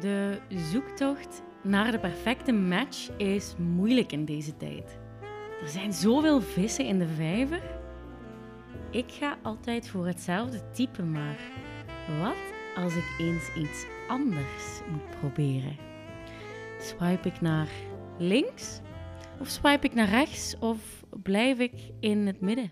De zoektocht naar de perfecte match is moeilijk in deze tijd. Er zijn zoveel vissen in de vijver. Ik ga altijd voor hetzelfde type, maar wat als ik eens iets anders moet proberen? Swipe ik naar links of swipe ik naar rechts of blijf ik in het midden?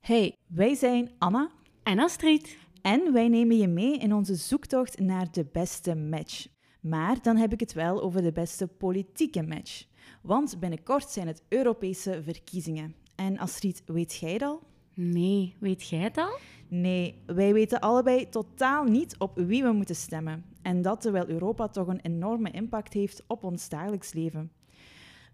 Hey, wij zijn Anna En Astrid. En wij nemen je mee in onze zoektocht naar de beste match. Maar dan heb ik het wel over de beste politieke match. Want binnenkort zijn het Europese verkiezingen. En Astrid, weet jij het al? Nee, weet jij het al? Nee, wij weten allebei totaal niet op wie we moeten stemmen. En dat terwijl Europa toch een enorme impact heeft op ons dagelijks leven.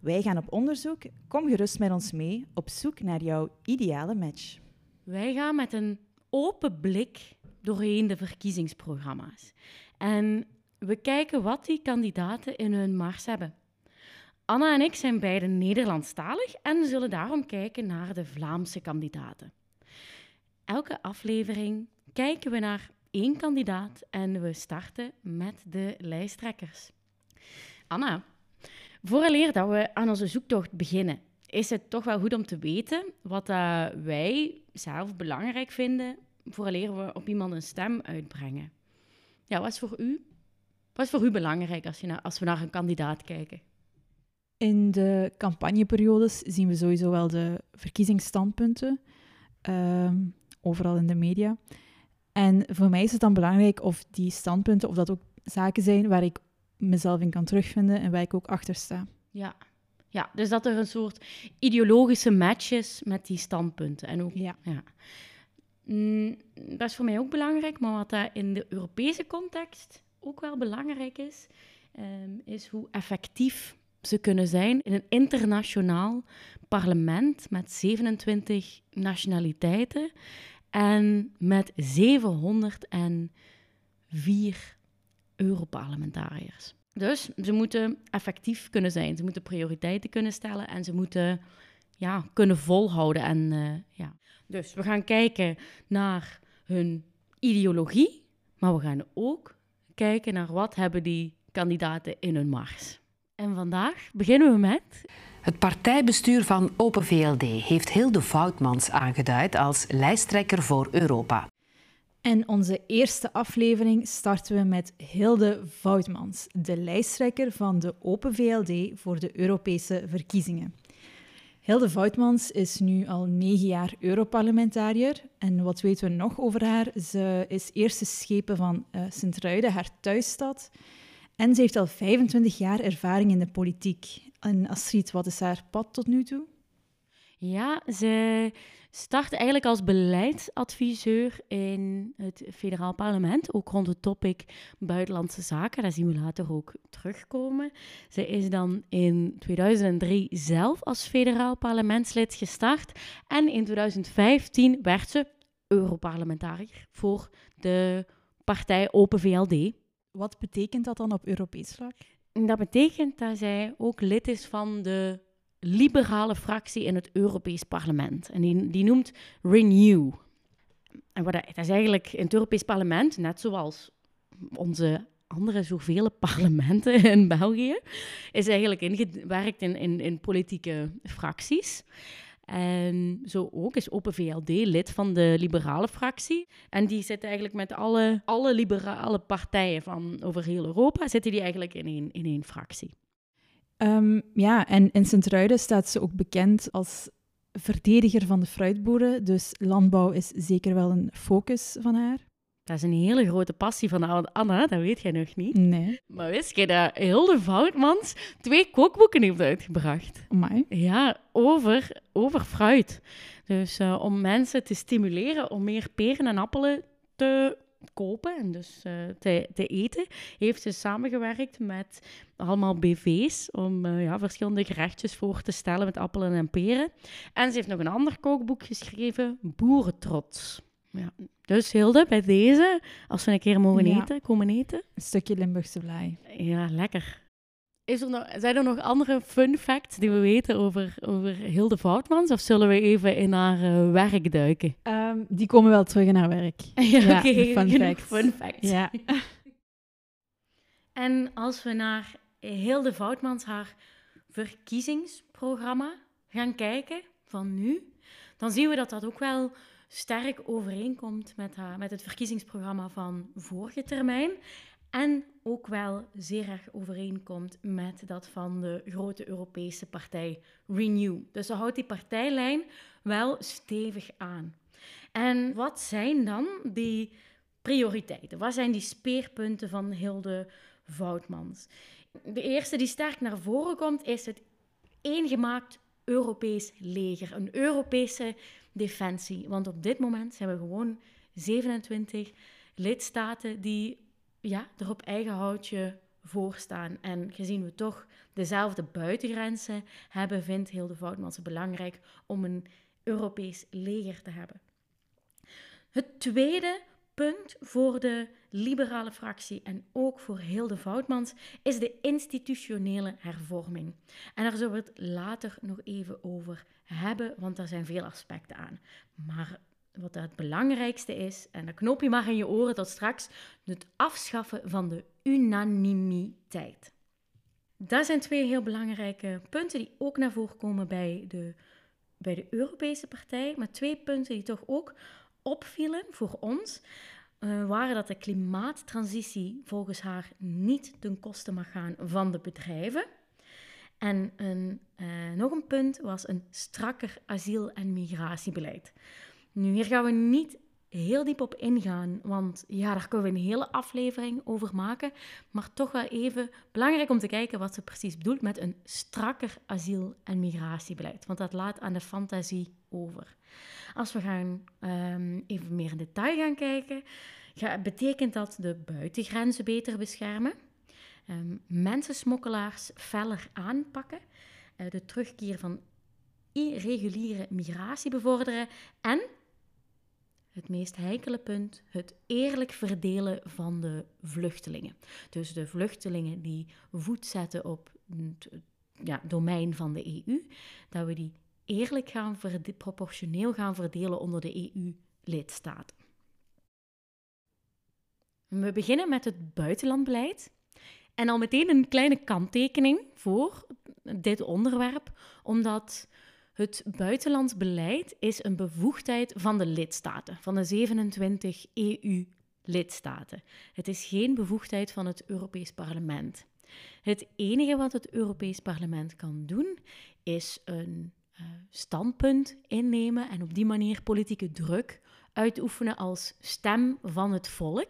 Wij gaan op onderzoek. Kom gerust met ons mee op zoek naar jouw ideale match. Wij gaan met een open blik doorheen de verkiezingsprogramma's. En we kijken wat die kandidaten in hun mars hebben. Anna en ik zijn beide Nederlandstalig en zullen daarom kijken naar de Vlaamse kandidaten. Elke aflevering kijken we naar één kandidaat en we starten met de lijsttrekkers. Anna, vooraleer dat we aan onze zoektocht beginnen, is het toch wel goed om te weten wat dat wij zelf belangrijk vinden vooraleer we op iemand een stem uitbrengen. Ja, wat is voor u, wat is voor u belangrijk als, je als we naar een kandidaat kijken? In de campagneperiodes zien we sowieso wel de verkiezingsstandpunten, ehm, overal in de media. En voor mij is het dan belangrijk of die standpunten, of dat ook zaken zijn waar ik mezelf in kan terugvinden en waar ik ook achter sta. Ja. ja, dus dat er een soort ideologische match is met die standpunten. En ook, Ja. ja. Mm, dat is voor mij ook belangrijk, maar wat daar in de Europese context ook wel belangrijk is, ehm, is hoe effectief ze kunnen zijn in een internationaal parlement met 27 nationaliteiten en met 704 Europarlementariërs. Dus ze moeten effectief kunnen zijn, ze moeten prioriteiten kunnen stellen en ze moeten ja, kunnen volhouden. En, eh, ja. Dus we gaan kijken naar hun ideologie, maar we gaan ook kijken naar wat hebben die kandidaten in hun mars. En vandaag beginnen we met Het partijbestuur van Open VLD heeft Hilde Voutmans aangeduid als lijsttrekker voor Europa. En onze eerste aflevering starten we met Hilde Voutmans, de lijsttrekker van de Open VLD voor de Europese verkiezingen. Hilde Voutmans is nu al negen jaar Europarlementariër. En wat weten we nog over haar? Ze is eerste schepen van uh, Sint-Truiden, haar thuisstad. En ze heeft al 25 jaar ervaring in de politiek. En Astrid, wat is haar pad tot nu toe? Ja, ze start eigenlijk als beleidsadviseur in het federaal parlement, ook rond het topic buitenlandse zaken. Daar zien we later ook terugkomen. Ze is dan in 2003 zelf als federaal parlementslid gestart en in 2015 werd ze Europarlementariër voor de partij Open VLD. Wat betekent dat dan op Europees vlak? Dat betekent dat zij ook lid is van de liberale fractie in het Europees Parlement. En die, die noemt Renew. En wat dat, is eigenlijk in het Europees Parlement, net zoals onze andere zoveel parlementen in België, is eigenlijk ingewerkt in, in, in politieke fracties. En zo ook is Open VLD lid van de liberale fractie. En die zit eigenlijk met alle, alle liberale partijen van over heel Europa, zitten die eigenlijk in in één fractie. Um, ja, en in Sint-Truiden staat ze ook bekend als verdediger van de fruitboeren. Dus landbouw is zeker wel een focus van haar. Dat is een hele grote passie van Anna, dat weet jij nog niet. Nee. Maar wist je dat Hilde Voutmans twee kookboeken heeft uitgebracht? Amai. Ja, over, over fruit. Dus uh, om mensen te stimuleren om meer peren en appelen te kopen en dus uh, te, te, eten, heeft ze samengewerkt met allemaal BV's om uh, ja, verschillende gerechtjes voor te stellen met appelen en peren. En ze heeft nog een ander kookboek geschreven, Boerentrots. Ja. Dus Hilde, bij deze, als we een keer mogen Ja. eten, komen eten. Een stukje Limburgse vlaai. Ja, lekker. Is er nog, zijn er nog andere fun facts die we weten over, over Hilde Voutmans? Of zullen we even in haar eh, werk duiken? Ehm, die komen wel terug in haar werk. Ja, Ja, oké. fun facts. Fun facts. Ja. En als we naar Hilde Voutmans haar verkiezingsprogramma gaan kijken van nu, dan zien we dat dat ook wel sterk overeenkomt met, haar, met het verkiezingsprogramma van vorige termijn. En ook wel zeer erg overeenkomt met dat van de grote Europese partij Renew. Dus ze houdt die partijlijn wel stevig aan. En wat zijn dan die prioriteiten? Wat zijn die speerpunten van Hilde Voutmans? De eerste die sterk naar voren komt, is het eengemaakt Europees leger, een Europese defensie. Want op dit moment zijn we gewoon 27 lidstaten die ja, er op eigen houtje voor staan. En gezien we toch dezelfde buitengrenzen hebben, vindt Hilde Voutmans het belangrijk om een Europees leger te hebben. Het tweede punt voor de liberale fractie en ook voor Hilde Voutmans is de institutionele hervorming. En daar zullen we het later nog even over hebben, want daar zijn veel aspecten aan. Maar wat het belangrijkste is, en dan knoop je maar in je oren tot straks, het afschaffen van de unanimiteit. Dat zijn twee heel belangrijke punten die ook naar voren komen bij de, bij de Europese partij, maar twee punten die toch ook opvielen voor ons, uh, waren dat de klimaattransitie volgens haar niet ten koste mag gaan van de bedrijven. En een, uh, nog een punt was een strakker asiel- en migratiebeleid. Nu, hier gaan we niet heel diep op ingaan, want ja, daar kunnen we een hele aflevering over maken. Maar toch wel even belangrijk om te kijken wat ze precies bedoelt met een strakker asiel- en migratiebeleid. Want dat laat aan de fantasie over. Als we gaan um, even meer in detail gaan kijken, betekent dat de buitengrenzen beter beschermen, um, mensensmokkelaars feller aanpakken, uh, de terugkeer van irreguliere migratie bevorderen en het meest heikele punt, het eerlijk verdelen van de vluchtelingen. Dus de vluchtelingen die voet zetten op het ja, domein van de EU, dat we die eerlijk gaan proportioneel gaan verdelen onder de EU-lidstaten. We beginnen met het buitenlandbeleid. En al meteen een kleine kanttekening voor dit onderwerp, omdat het buitenlands beleid is een bevoegdheid van de lidstaten, van de 27 EU-lidstaten. Het is geen bevoegdheid van het Europees Parlement. Het enige wat het Europees Parlement kan doen, is een uh, standpunt innemen en op die manier politieke druk uitoefenen als stem van het volk.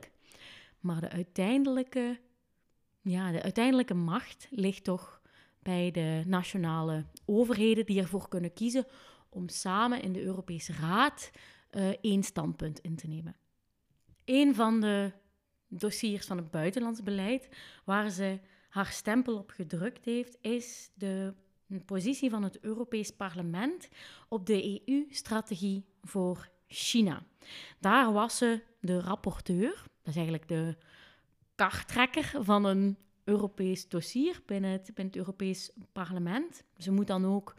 Maar de uiteindelijke, ja, de uiteindelijke macht ligt toch bij de nationale overheden die ervoor kunnen kiezen om samen in de Europese Raad uh, één standpunt in te nemen. Een van de dossiers van het buitenlands beleid waar ze haar stempel op gedrukt heeft, is de positie van het Europees Parlement op de EU-strategie voor China. Daar was ze de rapporteur, dat is eigenlijk de karttrekker van een Europees dossier binnen het, binnen het Europees Parlement. Ze moet dan ook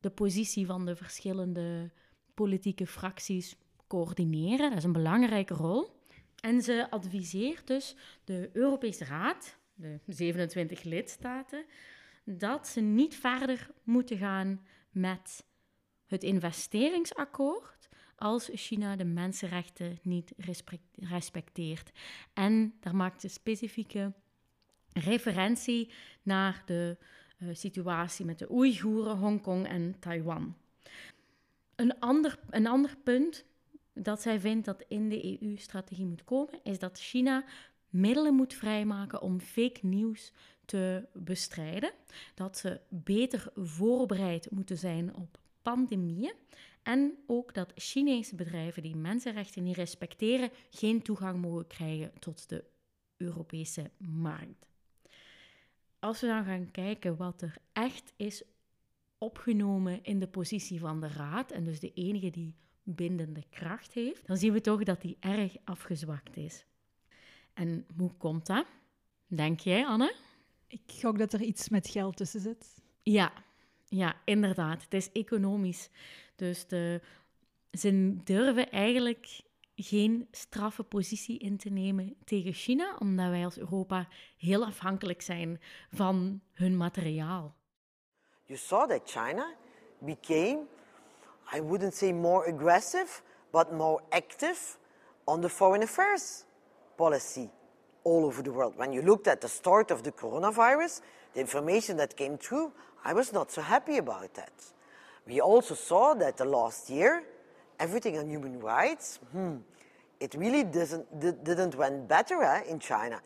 de positie van de verschillende politieke fracties coördineren. Dat is een belangrijke rol. En ze adviseert dus de Europese Raad, de 27 lidstaten, dat ze niet verder moeten gaan met het investeringsakkoord als China de mensenrechten niet respecteert. En daar maakt ze specifieke referentie naar de uh, situatie met de Oeigoeren, Hongkong en Taiwan. Een ander, een ander punt dat zij vindt dat in de EU-strategie moet komen, is dat China middelen moet vrijmaken om fake nieuws te bestrijden. Dat ze beter voorbereid moeten zijn op pandemieën. En ook dat Chinese bedrijven die mensenrechten niet respecteren, geen toegang mogen krijgen tot de Europese markt. Als we dan gaan kijken wat er echt is opgenomen in de positie van de raad, en dus de enige die bindende kracht heeft, dan zien we toch dat die erg afgezwakt is. En hoe komt dat? Denk jij, Anne? Ik gok dat er iets met geld tussen zit. Ja, ja, inderdaad. Het is economisch. Dus de, ze durven eigenlijk geen straffe positie in te nemen tegen China, omdat wij als Europa heel afhankelijk zijn van hun materiaal. You saw that China became, I wouldn't say more aggressive, but more active on the foreign affairs policy all over the world. When you looked at the start of the coronavirus, the information that came through, I was not so happy about that. We also saw that the last year, everything on human rights, hmm, it really doesn't, didn't went better eh, in China.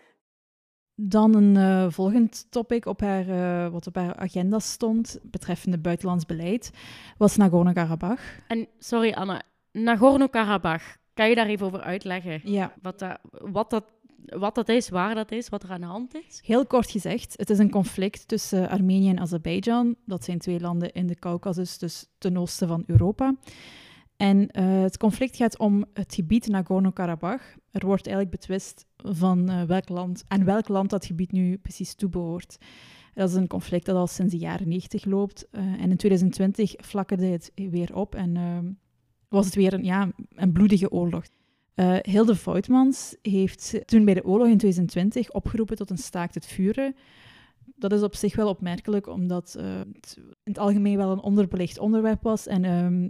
Dan een uh, volgend topic op haar, uh, wat op haar agenda stond, betreffende buitenlands beleid, was Nagorno-Karabakh. En sorry Anna, Nagorno-Karabakh, kan je daar even over uitleggen? Ja. Wat, dat, wat, dat, wat dat is, waar dat is, wat er aan de hand is? Heel kort gezegd, het is een conflict tussen Armenië en Azerbeidzjan. Dat zijn twee landen in de Caucasus, dus ten oosten van Europa. En uh, het conflict gaat om het gebied Nagorno-Karabakh. Er wordt eigenlijk betwist van uh, welk land, aan welk land dat gebied nu precies toebehoort. Dat is een conflict dat al sinds de jaren 90 loopt. Uh, en in 2020 flakkerde het weer op en ehm, was het weer een, ja, een bloedige oorlog. Hilde Voutmans heeft toen bij de oorlog in 2020 opgeroepen tot een staakt het vuren. Dat is op zich wel opmerkelijk, omdat het in het algemeen wel een onderbelicht onderwerp was. En ehm,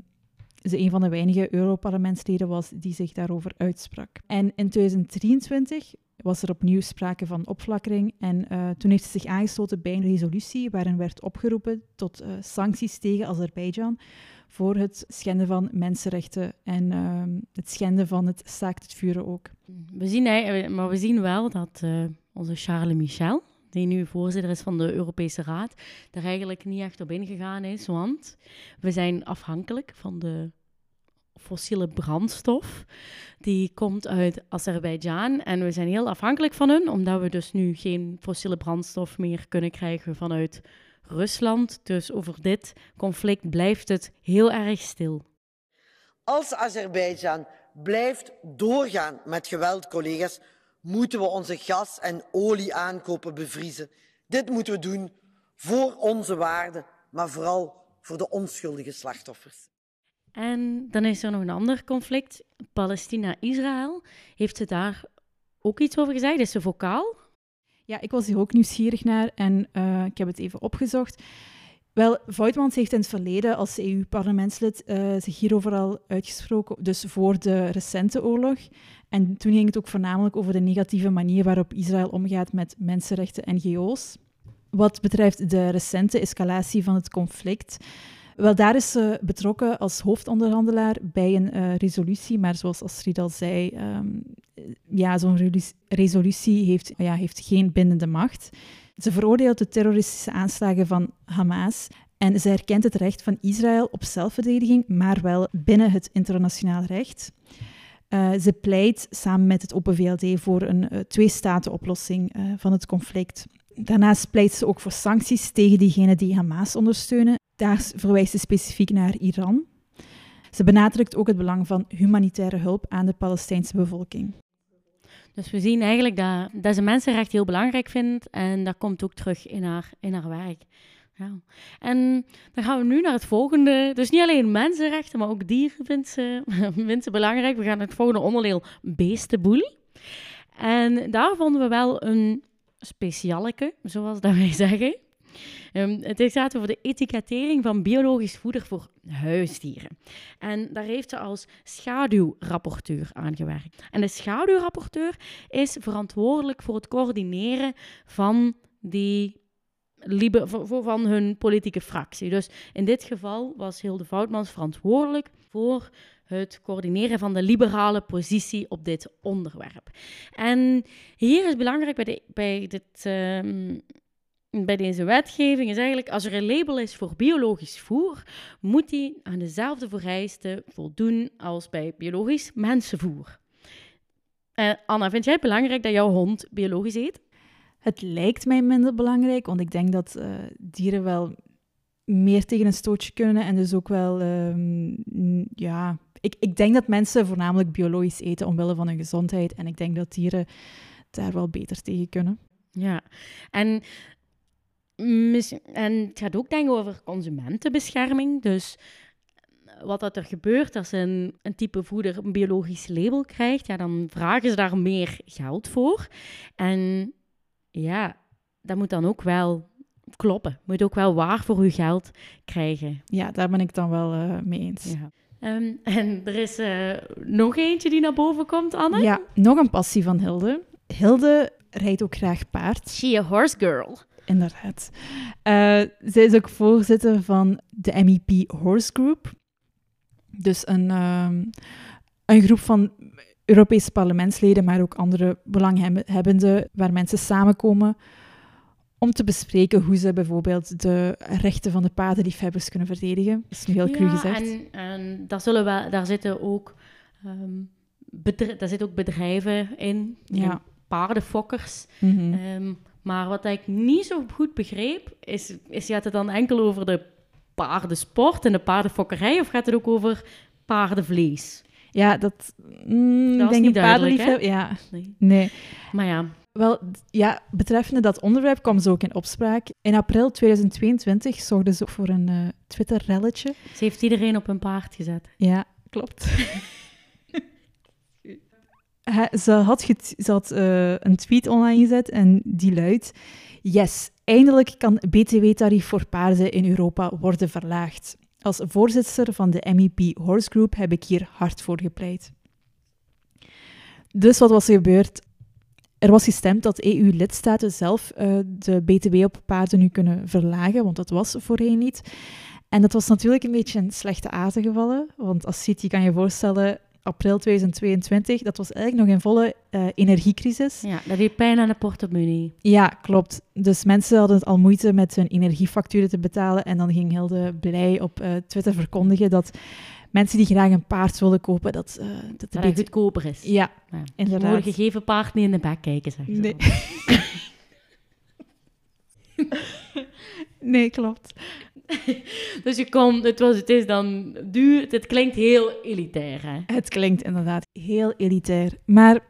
ze een van de weinige Europarlementsleden was die zich daarover uitsprak. En in 2023 was er opnieuw sprake van opflakkering en uh, toen heeft ze zich aangesloten bij een resolutie waarin werd opgeroepen tot uh, sancties tegen Azerbeidzjan voor het schenden van mensenrechten en uh, het schenden van het staakt het vuren ook. We zien, maar we zien wel dat onze Charles Michel, die nu voorzitter is van de Europese Raad, daar eigenlijk niet echt op ingegaan is. Want we zijn afhankelijk van de fossiele brandstof. Die komt uit Azerbeidzjan en we zijn heel afhankelijk van hun, omdat we dus nu geen fossiele brandstof meer kunnen krijgen vanuit Rusland. Dus over dit conflict blijft het heel erg stil. Als Azerbeidzjan blijft doorgaan met geweld, collega's, moeten we onze gas- en olie aankopen bevriezen. Dit moeten we doen voor onze waarden, maar vooral voor de onschuldige slachtoffers. En dan is er nog een ander conflict, Palestina-Israël. Heeft ze daar ook iets over gezegd? Is ze vocaal? Ja, ik was hier ook nieuwsgierig naar en uh, ik heb het even opgezocht. Wel, Voigtmans heeft in het verleden als EU-parlementslid uh, zich hierover al uitgesproken, dus voor de recente oorlog. En toen ging het ook voornamelijk over de negatieve manier waarop Israël omgaat met mensenrechten en NGO's. Wat betreft de recente escalatie van het conflict, wel, daar is ze betrokken als hoofdonderhandelaar bij een uh, resolutie, maar zoals Astrid al zei, um, ja, zo'n resolutie heeft, ja, heeft geen bindende macht. Ze veroordeelt de terroristische aanslagen van Hamas en ze erkent het recht van Israël op zelfverdediging, maar wel binnen het internationaal recht. Uh, ze pleit samen met het Open VLD voor een uh, twee-staten-oplossing uh, van het conflict. Daarnaast pleit ze ook voor sancties tegen diegenen die Hamas ondersteunen. Daar verwijst ze specifiek naar Iran. Ze benadrukt ook het belang van humanitaire hulp aan de Palestijnse bevolking. Dus we zien eigenlijk dat, dat ze mensenrechten heel belangrijk vindt en dat komt ook terug in haar, in haar werk. Ja. En dan gaan we nu naar het volgende. Dus niet alleen mensenrechten, maar ook dieren vindt ze, ze belangrijk. We gaan naar het volgende onderdeel, beestenboel. En daar vonden we wel een specialeke, zoals dat wij zeggen. Um, het gaat over de etikettering van biologisch voeder voor huisdieren. En daar heeft ze als schaduwrapporteur aan gewerkt. En de schaduwrapporteur is verantwoordelijk voor het coördineren van die van hun politieke fractie. Dus in dit geval was Hilde Voutmans verantwoordelijk voor het coördineren van de liberale positie op dit onderwerp. En hier is belangrijk bij, de, bij dit um, bij deze wetgeving is eigenlijk, als er een label is voor biologisch voer, moet die aan dezelfde vereisten voldoen als bij biologisch mensenvoer. Uh, Anna, vind jij het belangrijk dat jouw hond biologisch eet? Het lijkt mij minder belangrijk, want ik denk dat uh, dieren wel meer tegen een stootje kunnen en dus ook wel, um, ja, ik, ik denk dat mensen voornamelijk biologisch eten omwille van hun gezondheid en ik denk dat dieren daar wel beter tegen kunnen. Ja, en en het gaat ook denk ik over consumentenbescherming. Dus wat dat er gebeurt als een, een type voeder een biologisch label krijgt, ja, dan vragen ze daar meer geld voor. En ja, dat moet dan ook wel kloppen. Moet ook wel waar voor uw geld krijgen. Ja, daar ben ik dan wel uh, mee eens. Ja. Um, en er is uh, nog eentje die naar boven komt, Anne? Ja, nog een passie van Hilde. Hilde rijdt ook graag paard. She a horse girl. Inderdaad. Uh, zij is ook voorzitter van de MEP Horse Group. Dus een, um, een groep van Europese parlementsleden, maar ook andere belanghebbenden, waar mensen samenkomen om te bespreken hoe ze bijvoorbeeld de rechten van de paardenliefhebbers kunnen verdedigen. Dat is nu heel cru gezegd. En, en daar, zullen we, daar zitten ook, um, daar zitten ook bedrijven in, ja. paardenfokkers. Mm -hmm. um, maar wat ik niet zo goed begreep, is, is gaat het dan enkel over de paardensport en de paardenfokkerij, of gaat het ook over paardenvlees? Ja, dat, mm, dat denk niet duidelijk, Ja, nee. nee. Maar ja, wel, ja, betreffende dat onderwerp kwam ze ook in opspraak. In april 2022 zorgde ze voor een uh, Twitter-relletje. Ze heeft iedereen op een paard gezet. Ja, klopt. ze had, uh, een tweet online gezet en die luidt... Yes, eindelijk kan btw-tarief voor paarden in Europa worden verlaagd. Als voorzitter van de MEP Horse Group heb ik hier hard voor gepleit. Dus wat was er gebeurd? Er was gestemd dat EU-lidstaten zelf uh, de BTW op paarden nu kunnen verlagen, want dat was voorheen niet. En dat was natuurlijk een beetje een slechte aarde gevallen, want als City kan je voorstellen, april 2022, dat was eigenlijk nog in volle uh, energiecrisis. Ja, dat deed pijn aan de portemonnee. Ja, klopt. Dus mensen hadden het al moeite met hun energiefacturen te betalen en dan ging Hilde blij op uh, Twitter verkondigen dat mensen die graag een paard willen kopen, dat, uh, dat, dat het goedkoper is. Ja, ja. inderdaad. Je een gegeven paard niet in de bek kijken, zeg Nee. nee, klopt. dus je komt, het, was, het is dan duur, het klinkt heel elitair. Hè? Het klinkt inderdaad heel elitair. Maar oké,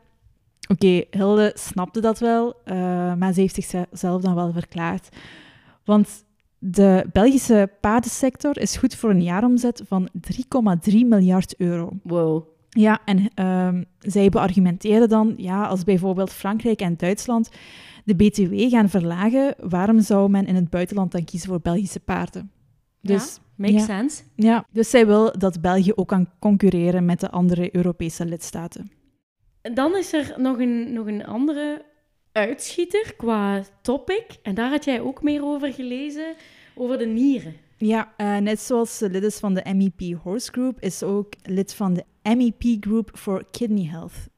okay, Hilde snapte dat wel, uh, maar ze heeft zichzelf dan wel verklaard. Want de Belgische paardensector is goed voor een jaaromzet van 3,3 miljard euro. Wow. Ja, en um, zij beargumenteren dan, ja, als bijvoorbeeld Frankrijk en Duitsland de BTW gaan verlagen, waarom zou men in het buitenland dan kiezen voor Belgische paarden? Dus, ja, makes ja, sense. Ja, dus zij wil dat België ook kan concurreren met de andere Europese lidstaten. Dan is er nog een, nog een andere uitschieter qua topic. En daar had jij ook meer over gelezen, over de nieren. Ja, uh, net zoals de lid is van de MEP Horse Group, is ze ook lid van de MEP Group for Kidney Health.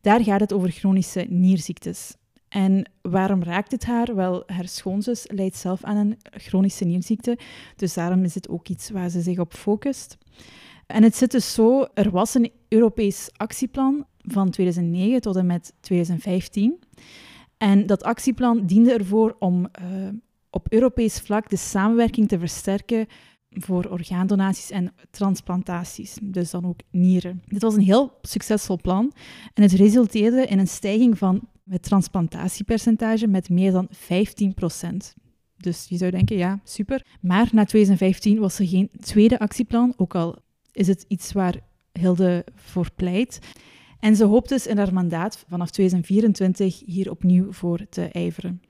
Daar gaat het over chronische nierziektes. En waarom raakt het haar? Wel, haar schoonzus lijdt zelf aan een chronische nierziekte, dus daarom is het ook iets waar ze zich op focust. En het zit dus zo, er was een Europees actieplan van 2009 tot en met 2015. En dat actieplan diende ervoor om uh, op Europees vlak de samenwerking te versterken voor orgaandonaties en transplantaties, dus dan ook nieren. Dit was een heel succesvol plan en het resulteerde in een stijging van het transplantatiepercentage met meer dan 15% Dus je zou denken, ja, super. Maar na 2015 was er geen tweede actieplan, ook al is het iets waar Hilde voor pleit. En ze hoopt dus in haar mandaat vanaf 2024 hier opnieuw voor te ijveren.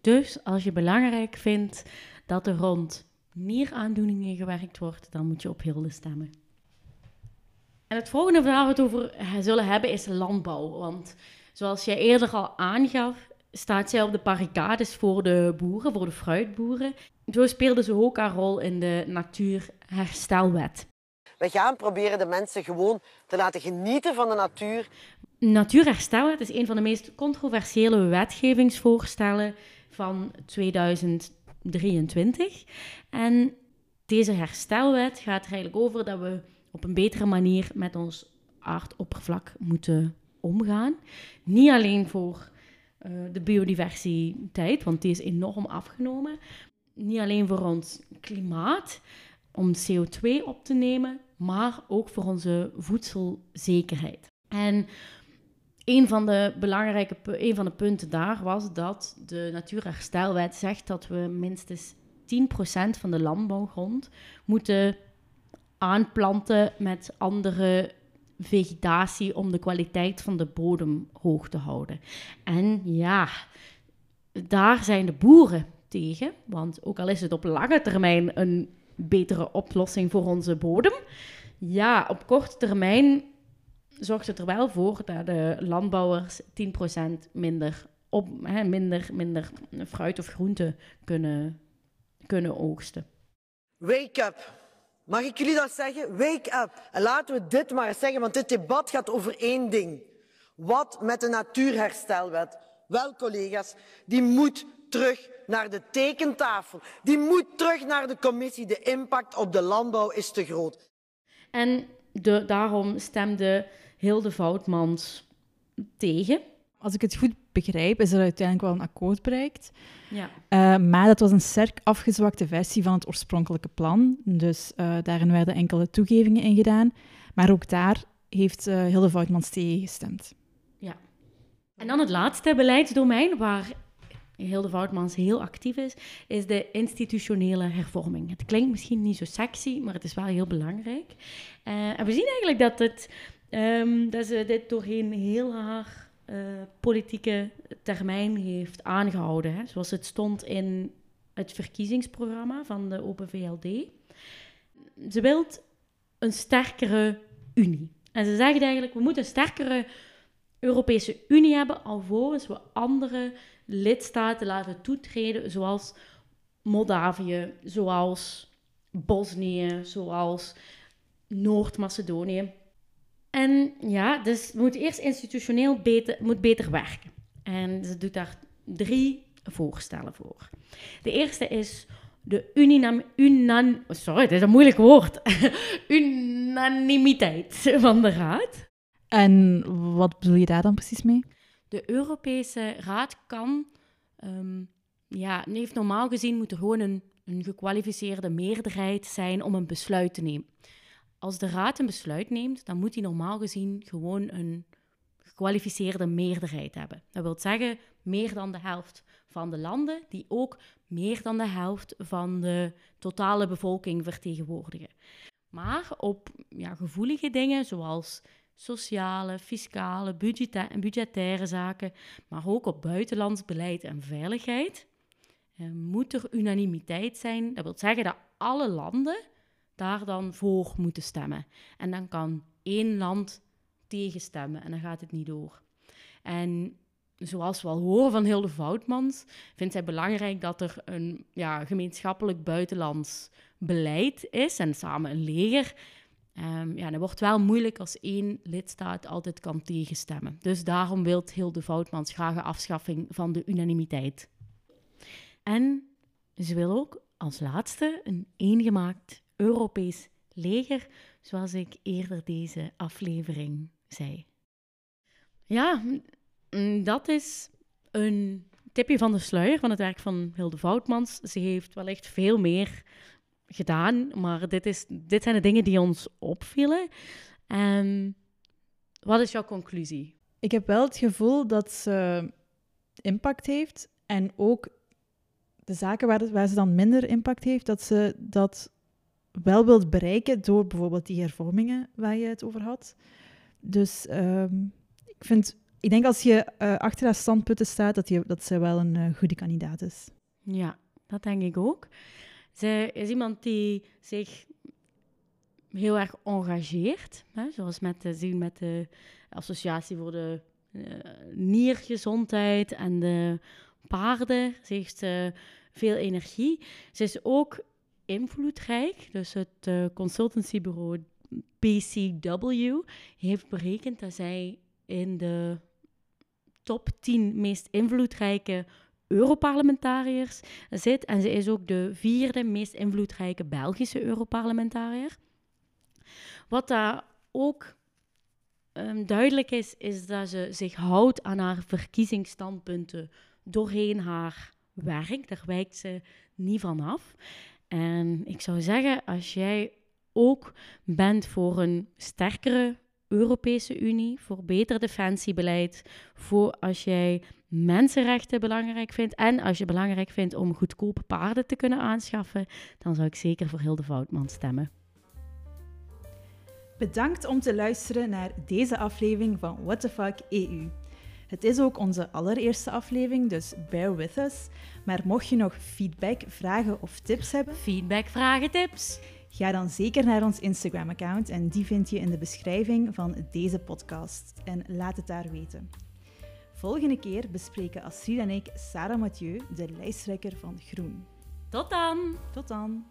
Dus als je belangrijk vindt dat er rond nieraandoeningen gewerkt wordt, dan moet je op Hilde stemmen. En het volgende waar we het over zullen hebben is landbouw. Want zoals jij eerder al aangaf, staat zij op de barricades voor de boeren, voor de fruitboeren. Zo speelde ze ook haar rol in de Natuurherstelwet. We gaan proberen de mensen gewoon te laten genieten van de natuur. Natuurherstelwet is een van de meest controversiële wetgevingsvoorstellen van 2023. En deze herstelwet gaat er eigenlijk over dat we op een betere manier met ons aardoppervlak moeten omgaan. Niet alleen voor uh, de biodiversiteit, want die is enorm afgenomen. Niet alleen voor ons klimaat, om CO2 op te nemen, maar ook voor onze voedselzekerheid. En een van de belangrijke een van de punten daar was dat de Natuurherstelwet zegt dat we minstens 10% van de landbouwgrond moeten aanplanten met andere vegetatie om de kwaliteit van de bodem hoog te houden. En ja, daar zijn de boeren tegen, want ook al is het op lange termijn een betere oplossing voor onze bodem, ja, op korte termijn zorgt het er wel voor dat de landbouwers 10% minder, op, hè, minder, minder fruit of groente kunnen, kunnen oogsten. Wake up. Mag ik jullie dat zeggen? Wake up. En laten we dit maar zeggen, want dit debat gaat over één ding. Wat met de natuurherstelwet? Wel, collega's, die moet terug naar de tekentafel. Die moet terug naar de commissie. De impact op de landbouw is te groot. En de, daarom stemde Hilde Voutmans tegen. Als ik het goed begrijp, is er uiteindelijk wel een akkoord bereikt. Ja. Uh, maar dat was een sterk afgezwakte versie van het oorspronkelijke plan. Dus uh, daarin werden enkele toegevingen in gedaan. Maar ook daar heeft uh, Hilde Voutmans tegen gestemd. Ja. En dan het laatste beleidsdomein waar Hilde Voutmans heel actief is, is de institutionele hervorming. Het klinkt misschien niet zo sexy, maar het is wel heel belangrijk. en we zien eigenlijk dat, het, um, dat ze dit doorheen heel haar uh, politieke termijn heeft aangehouden. Hè, zoals het stond in het verkiezingsprogramma van de Open VLD. Ze wil een sterkere Unie. En ze zegt eigenlijk, we moeten een sterkere Europese Unie hebben, alvorens we andere lidstaten laten toetreden, zoals Moldavië, zoals Bosnië, zoals Noord-Macedonië. En ja, dus moet eerst institutioneel beter, moet beter werken. En ze doet daar drie voorstellen voor. De eerste is de uninam, unan, sorry, het is een moeilijk woord. unanimiteit van de Raad. En wat bedoel je daar dan precies mee? De Europese Raad kan, um, ja, heeft normaal gezien moet er gewoon een, een gekwalificeerde meerderheid zijn om een besluit te nemen als de raad een besluit neemt, dan moet hij normaal gezien gewoon een gekwalificeerde meerderheid hebben. Dat wil zeggen meer dan de helft van de landen, die ook meer dan de helft van de totale bevolking vertegenwoordigen. Maar op ja, gevoelige dingen zoals sociale, fiscale, budgettaire zaken, maar ook op buitenlands beleid en veiligheid, eh, moet er unanimiteit zijn. Dat wil zeggen dat alle landen daar dan voor moeten stemmen. En dan kan één land tegenstemmen en dan gaat het niet door. En zoals we al horen van Hilde Voutmans, vindt zij belangrijk dat er een ja, gemeenschappelijk buitenlands beleid is en samen een leger. Um, ja, dat wordt wel moeilijk als één lidstaat altijd kan tegenstemmen. Dus daarom wil Hilde Voutmans graag een afschaffing van de unanimiteit. En ze wil ook als laatste een eengemaakt Europees leger, zoals ik eerder deze aflevering zei. Ja, dat is een tipje van de sluier van het werk van Hilde Voutmans. Ze heeft wellicht veel meer gedaan, maar dit, is, dit zijn de dingen die ons opvielen. En wat is jouw conclusie? Ik heb wel het gevoel dat ze impact heeft en ook de zaken waar, waar ze dan minder impact heeft, dat ze dat wel wilt bereiken door bijvoorbeeld die hervormingen waar je het over had. Dus ehm, ik, vind, ik denk als je uh, achter haar standpunten staat, dat, je, dat ze wel een uh, goede kandidaat is. Ja, dat denk ik ook. Zij is iemand die zich heel erg engageert, hè, zoals met zien met de Associatie voor de uh, Niergezondheid en de paarden. Ze heeft veel energie. Ze is ook invloedrijk. Dus het uh, consultancybureau PCW heeft berekend dat zij in de top 10 meest invloedrijke Europarlementariërs zit. En ze is ook de vierde meest invloedrijke Belgische Europarlementariër. Wat daar ook um, duidelijk is, is dat ze zich houdt aan haar verkiezingsstandpunten doorheen haar werk. Daar wijkt ze niet van af. En ik zou zeggen, als jij ook bent voor een sterkere Europese Unie, voor beter defensiebeleid, voor als jij mensenrechten belangrijk vindt en als je belangrijk vindt om goedkope paarden te kunnen aanschaffen, dan zou ik zeker voor Hilde Voutman stemmen. Bedankt om te luisteren naar deze aflevering van What the Fuck EU. Het is ook onze allereerste aflevering, dus bear with us. Maar mocht je nog feedback, vragen of tips hebben, Feedback, vragen, tips. ga dan zeker naar ons Instagram-account en die vind je in de beschrijving van deze podcast. En laat het daar weten. Volgende keer bespreken Astrid en ik Sarah Mathieu, de lijsttrekker van Groen. Tot dan! Tot dan!